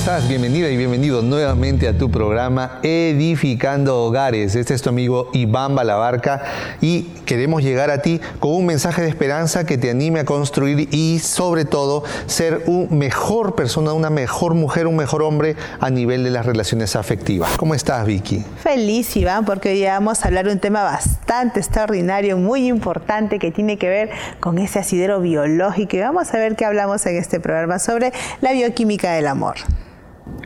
estás? Bienvenida y bienvenido nuevamente a tu programa Edificando Hogares. Este es tu amigo Iván Balabarca y queremos llegar a ti con un mensaje de esperanza que te anime a construir y sobre todo ser una mejor persona, una mejor mujer, un mejor hombre a nivel de las relaciones afectivas. ¿Cómo estás, Vicky? Feliz, Iván, porque hoy vamos a hablar de un tema bastante extraordinario, muy importante que tiene que ver con ese asidero biológico y vamos a ver qué hablamos en este programa sobre la bioquímica del amor.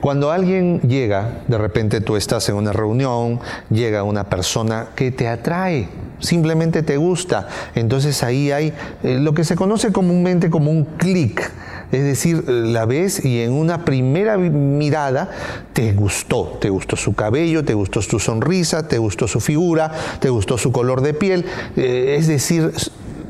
Cuando alguien llega, de repente tú estás en una reunión, llega una persona que te atrae, simplemente te gusta, entonces ahí hay eh, lo que se conoce comúnmente como un clic. Es decir, la ves y en una primera mirada te gustó. Te gustó su cabello, te gustó su sonrisa, te gustó su figura, te gustó su color de piel. Eh, es decir,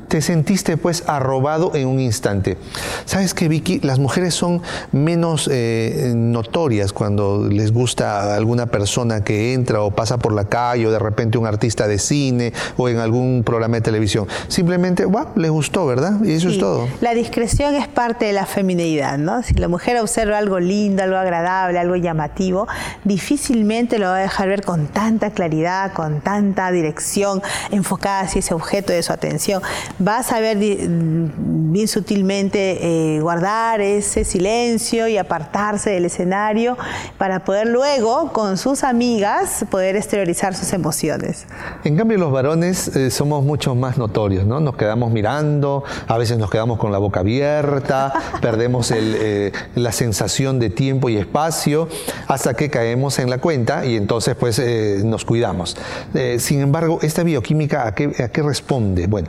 te sentiste pues arrobado en un instante. ¿Sabes que Vicky? Las mujeres son menos eh, notorias cuando les gusta alguna persona que entra o pasa por la calle o de repente un artista de cine o en algún programa de televisión. Simplemente, wow, le gustó, ¿verdad? Y eso es todo. La discreción es parte de la feminidad, ¿no? Si la mujer observa algo lindo, algo agradable, algo llamativo, difícilmente lo va a dejar ver con tanta claridad, con tanta dirección enfocada hacia ese objeto de su atención va a saber bien sutilmente eh, guardar ese silencio y apartarse del escenario para poder luego con sus amigas poder exteriorizar sus emociones. En cambio los varones eh, somos mucho más notorios, ¿no? Nos quedamos mirando, a veces nos quedamos con la boca abierta, perdemos eh, la sensación de tiempo y espacio hasta que caemos en la cuenta y entonces pues nos cuidamos. sin embargo, esta bioquímica ¿a qué, a qué responde? Bueno,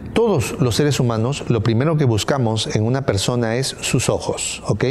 todos los seres humanos, lo primero que buscamos en una persona es sus ojos, ¿ok?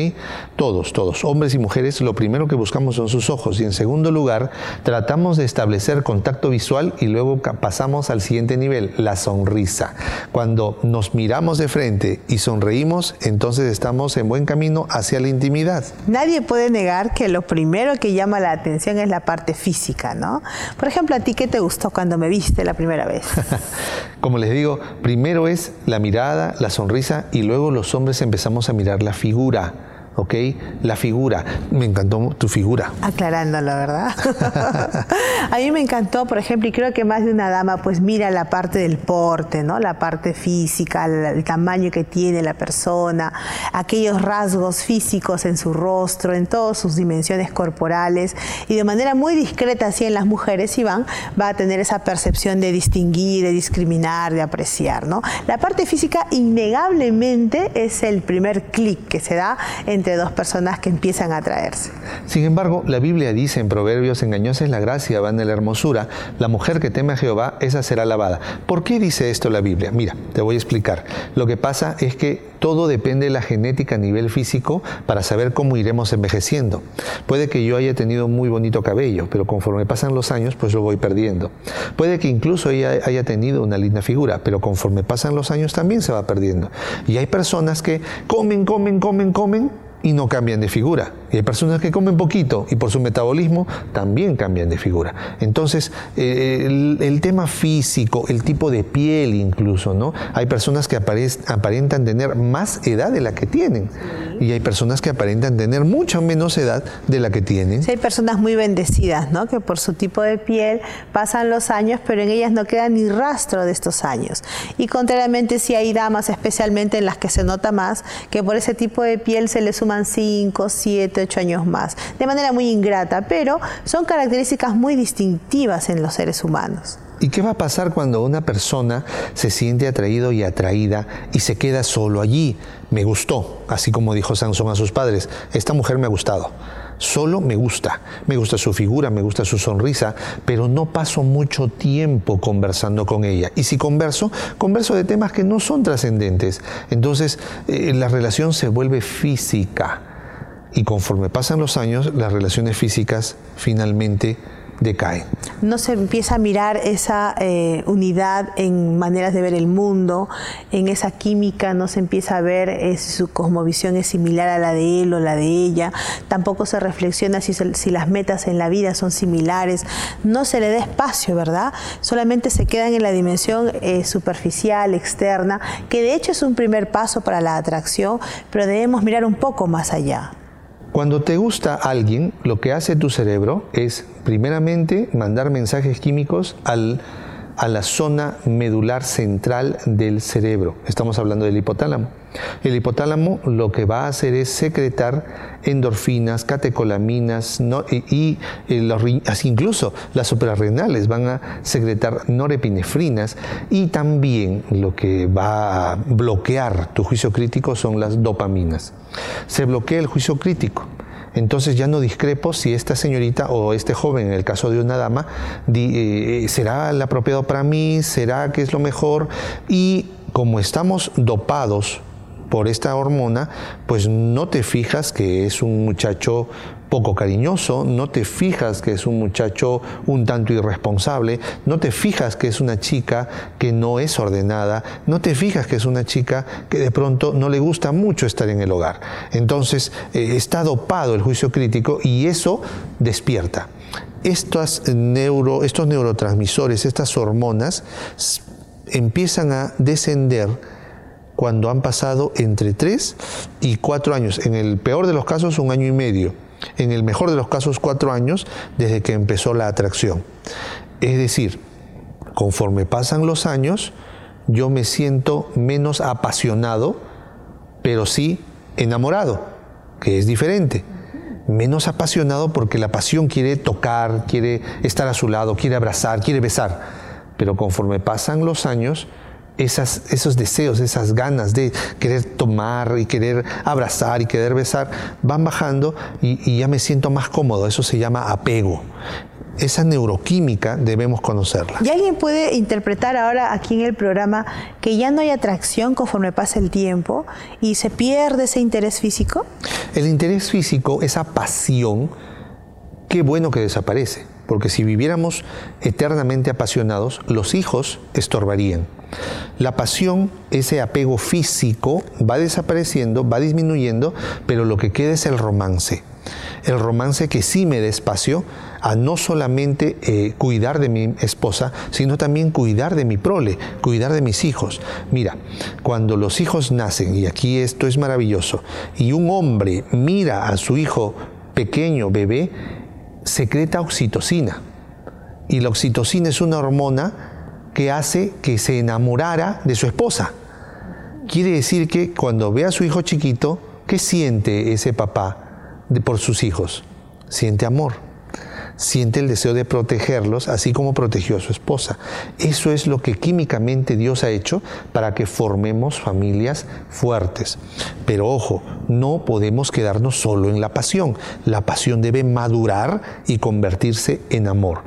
Todos, todos, hombres y mujeres, lo primero que buscamos son sus ojos. Y en segundo lugar, tratamos de establecer contacto visual y luego pasamos al siguiente nivel, la sonrisa. Cuando nos miramos de frente y sonreímos, entonces estamos en buen camino hacia la intimidad. Nadie puede negar que lo primero que llama la atención es la parte física, ¿no? Por ejemplo, ¿a ti qué te gustó cuando me viste la primera vez? Como les digo, primero es la mirada, la sonrisa y luego los hombres empezamos a mirar la figura. ¿Ok? La figura. Me encantó tu figura. Aclarándolo, ¿verdad? a mí me encantó, por ejemplo, y creo que más de una dama pues mira la parte del porte, ¿no? La parte física, el, tamaño que tiene la persona, aquellos rasgos físicos en su rostro, en todas sus dimensiones corporales y de manera muy discreta así en las mujeres Iván va a tener esa percepción de distinguir, de discriminar, de apreciar, ¿no? La parte física innegablemente es el primer clic que se da entre dos personas que empiezan a atraerse. Sin embargo, la Biblia dice en Proverbios, engañosa es la gracia, van de la hermosura, la mujer que teme a Jehová, esa será alabada. ¿Por qué dice esto la Biblia? Mira, te voy a explicar. Lo que pasa es que todo depende de la genética a nivel físico para saber cómo iremos envejeciendo. Puede que yo haya tenido muy bonito cabello, pero conforme pasan los años, pues lo voy perdiendo. Puede que incluso ella haya tenido una linda figura, pero conforme pasan los años también se va perdiendo. Y hay personas que comen, comen, comen, comen y no cambian de figura. Y hay personas que comen poquito y por su metabolismo también cambian de figura. Entonces, eh, el, tema físico, el tipo de piel incluso, ¿no? Hay personas que aparentan tener más edad de la que tienen. Y hay personas que aparentan tener mucha menos edad de la que tienen. Sí, hay personas muy bendecidas, ¿no? Que por su tipo de piel pasan los años, pero en ellas no queda ni rastro de estos años. Y contrariamente, si hay damas, especialmente en las que se nota más, que por ese tipo de piel se les suman 5, 7, ocho años más, de manera muy ingrata, pero son características muy distintivas en los seres humanos. ¿Y qué va a pasar cuando una persona se siente atraído y atraída y se queda solo allí? Me gustó, así como dijo Sansón a sus padres, esta mujer me ha gustado. Solo me gusta, me gusta su figura, me gusta su sonrisa, pero no paso mucho tiempo conversando con ella. Y si converso, converso de temas que no son trascendentes. Entonces eh, la relación se vuelve física y conforme pasan los años, las relaciones físicas finalmente decaen. No se empieza a mirar esa eh, unidad en maneras de ver el mundo, en esa química no se empieza a ver eh, si su cosmovisión es similar a la de él o la de ella, tampoco se reflexiona si, si las metas en la vida son similares, no se le da espacio, ¿verdad? Solamente se quedan en la dimensión eh, superficial, externa, que de hecho es un primer paso para la atracción, pero debemos mirar un poco más allá. Cuando te gusta alguien, lo que hace tu cerebro es, primeramente, mandar mensajes químicos al a la zona medular central del cerebro. Estamos hablando del hipotálamo. El hipotálamo lo que va a hacer es secretar endorfinas, catecolaminas y, incluso las suprarrenales van a secretar norepinefrinas y también lo que va a bloquear tu juicio crítico son las dopaminas. Se bloquea el juicio crítico entonces ya no discrepo si esta señorita o este joven, en el caso de una dama, eh, será el apropiado para mí, será que es lo mejor. Y como estamos dopados por esta hormona, pues no te fijas que es un muchacho poco cariñoso, no te fijas que es un muchacho un tanto irresponsable, no te fijas que es una chica que no es ordenada, no te fijas que es una chica que de pronto no le gusta mucho estar en el hogar. Entonces eh, está dopado el juicio crítico y eso despierta. Neuro, estos neurotransmisores, estas hormonas, empiezan a descender cuando han pasado entre 3 y 4 años, en el peor de los casos un año y medio, en el mejor de los casos cuatro años desde que empezó la atracción. Es decir, conforme pasan los años, yo me siento menos apasionado, pero sí enamorado, que es diferente. Menos apasionado porque la pasión quiere tocar, quiere estar a su lado, quiere abrazar, quiere besar. Pero conforme pasan los años, esos deseos, esas ganas de querer tomar y querer abrazar y querer besar, van bajando y, ya me siento más cómodo. Eso se llama apego esa neuroquímica debemos conocerla. ¿Y alguien puede interpretar ahora aquí en el programa que ya no hay atracción conforme pasa el tiempo y se pierde ese interés físico? El interés físico, esa pasión, qué bueno que desaparece, porque si viviéramos eternamente apasionados, los hijos estorbarían. La pasión, ese apego físico, va desapareciendo, va disminuyendo, pero lo que queda es el romance. El romance que sí me da espacio a no solamente eh, cuidar de mi esposa, sino también cuidar de mi prole, cuidar de mis hijos. Mira, cuando los hijos nacen, y aquí esto es maravilloso, y un hombre mira a su hijo pequeño, bebé, secreta oxitocina. Y la oxitocina es una hormona que hace que se enamorara de su esposa. Quiere decir que cuando ve a su hijo chiquito, ¿qué siente ese papá por sus hijos? Siente amor siente el deseo de protegerlos, así como protegió a su esposa. Eso es lo que químicamente Dios ha hecho para que formemos familias fuertes. Pero ojo, no podemos quedarnos solo en la pasión. La pasión debe madurar y convertirse en amor.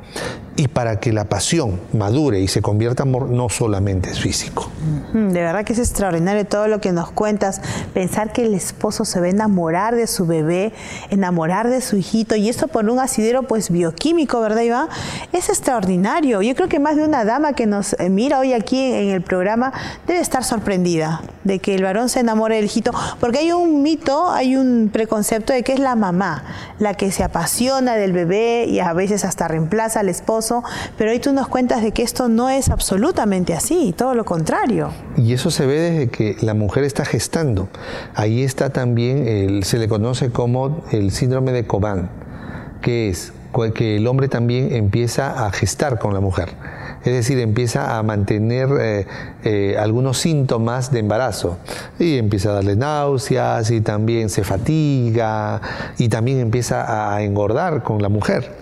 Y para que la pasión madure y se convierta en amor, no solamente es físico. De verdad que es extraordinario todo lo que nos cuentas. Pensar que el esposo se va a enamorar de su bebé, enamorar de su hijito, y esto por un asidero pues bioquímico, ¿verdad, Iván? Es extraordinario. Yo creo que más de una dama que nos eh, mira hoy aquí en el programa debe estar sorprendida de que el varón se enamore del hijito, porque hay un mito, hay un preconcepto de que es la mamá la que se apasiona del bebé y a veces hasta reemplaza al esposo pero hoy tú nos cuentas de que esto no es absolutamente así, todo lo contrario. Y eso se ve desde que la mujer está gestando. Ahí está también, se le conoce como el síndrome de Coban, que es que el hombre también empieza a gestar con la mujer es decir, empieza a mantener eh, eh, algunos síntomas de embarazo y empieza a darle náuseas y también se fatiga y también empieza a engordar con la mujer.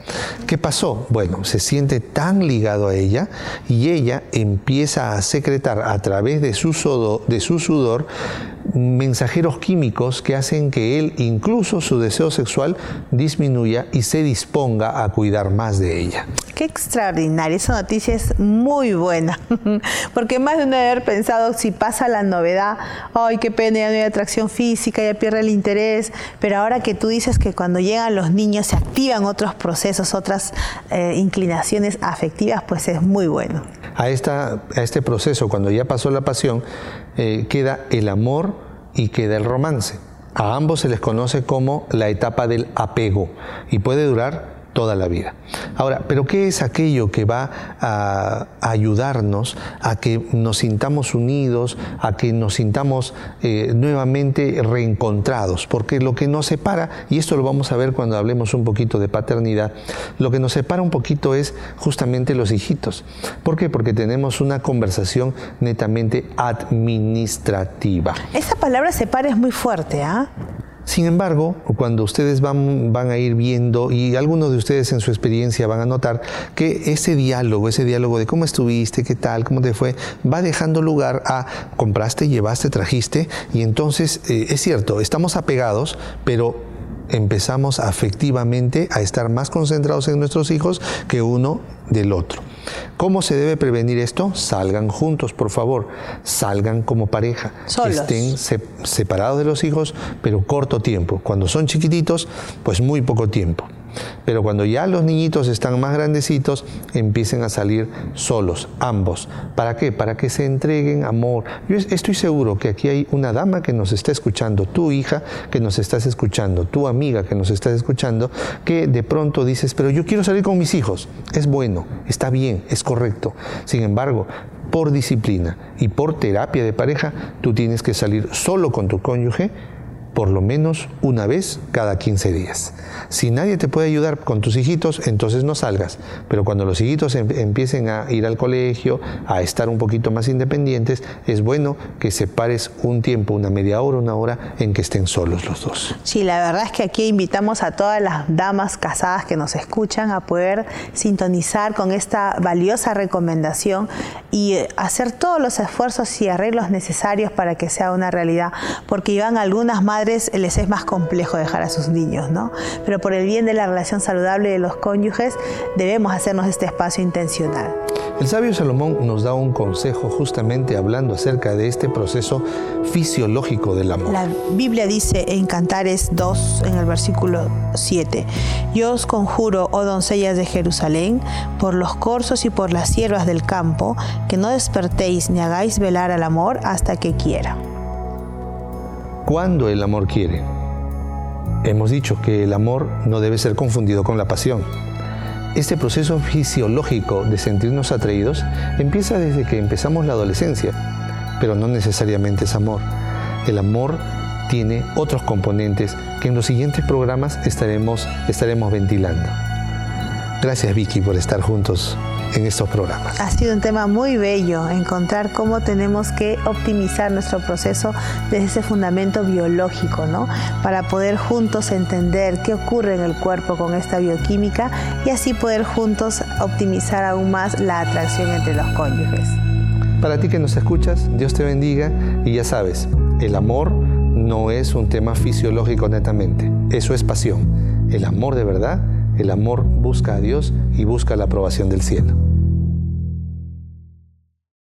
¿Qué pasó? Bueno, se siente tan ligado a ella y ella empieza a secretar a través de su, de su sudor mensajeros químicos que hacen que él, incluso su deseo sexual, disminuya y se disponga a cuidar más de ella. Qué extraordinaria, esa noticia es muy buena, porque más de uno debe haber pensado si pasa la novedad, ay, qué pena, ya no hay atracción física, ya pierde el interés, pero ahora que tú dices que cuando llegan los niños se activan otros procesos, otras eh, inclinaciones afectivas, pues es muy bueno. A, esta, a este proceso, cuando ya pasó la pasión, eh, queda el amor y queda el romance. A ambos se les conoce como la etapa del apego y puede durar toda la vida. Ahora, ¿pero qué es aquello que va a ayudarnos a que nos sintamos unidos, a que nos sintamos eh, nuevamente reencontrados? Porque lo que nos separa, y esto lo vamos a ver cuando hablemos un poquito de paternidad, lo que nos separa un poquito es justamente los hijitos. ¿Por qué? Porque tenemos una conversación netamente administrativa. Esa palabra separa es muy fuerte, ¿ah? Sin embargo, cuando ustedes van, van, a ir viendo, y algunos de ustedes en su experiencia van a notar que ese diálogo, ese diálogo de cómo estuviste, qué tal, cómo te fue, va dejando lugar a compraste, llevaste, trajiste, y entonces eh, es cierto, estamos apegados, pero empezamos afectivamente a estar más concentrados en nuestros hijos que uno del otro. ¿Cómo se debe prevenir esto? Salgan juntos, por favor. Salgan como pareja. Estén separados de los hijos, pero corto tiempo. Cuando son chiquititos, pues muy poco tiempo. Pero cuando ya los niñitos están más grandecitos, empiecen a salir solos, ambos. ¿Para qué? Para que se entreguen amor. Yo estoy seguro que aquí hay una dama que nos está escuchando, tu hija que nos estás escuchando, tu amiga que nos estás escuchando, que de pronto dices, pero yo quiero salir con mis hijos. Es bueno, está bien, es correcto. Sin embargo, por disciplina y por terapia de pareja, tú tienes que salir solo con tu cónyuge por lo menos una vez cada 15 días. Si nadie te puede ayudar con tus hijitos, entonces no salgas. Pero cuando los hijitos em, empiecen a ir al colegio, a estar un poquito más independientes, es bueno que separes un tiempo, una media hora, una hora, en que estén solos los dos. Sí, la verdad es que aquí invitamos a todas las damas casadas que nos escuchan a poder sintonizar con esta valiosa recomendación y eh, hacer todos los esfuerzos y arreglos necesarios para que sea una realidad, porque iban algunas madres les es más complejo dejar a sus niños, ¿no? Pero por el bien de la relación saludable de los cónyuges debemos hacernos este espacio intencional. El sabio Salomón nos da un consejo justamente hablando acerca de este proceso fisiológico del amor. La Biblia dice en Cantares 2, en el versículo 7, Yo os conjuro, oh doncellas de Jerusalén, por los corzos y por las siervas del campo, que no despertéis ni hagáis velar al amor hasta que quiera cuando el amor quiere. Hemos dicho que el amor no debe ser confundido con la pasión. Este proceso fisiológico de sentirnos atraídos empieza desde que empezamos la adolescencia, pero no necesariamente es amor. El amor tiene otros componentes que en los siguientes programas estaremos, estaremos ventilando. Gracias Vicky por estar juntos en estos programas. Ha sido un tema muy bello, encontrar cómo tenemos que optimizar nuestro proceso desde ese fundamento biológico, ¿no? Para poder juntos entender qué ocurre en el cuerpo con esta bioquímica y así poder juntos optimizar aún más la atracción entre los cónyuges. Para ti que nos escuchas, Dios te bendiga y ya sabes, el amor no es un tema fisiológico netamente, eso es pasión. El amor de verdad el amor busca a Dios y busca la aprobación del cielo.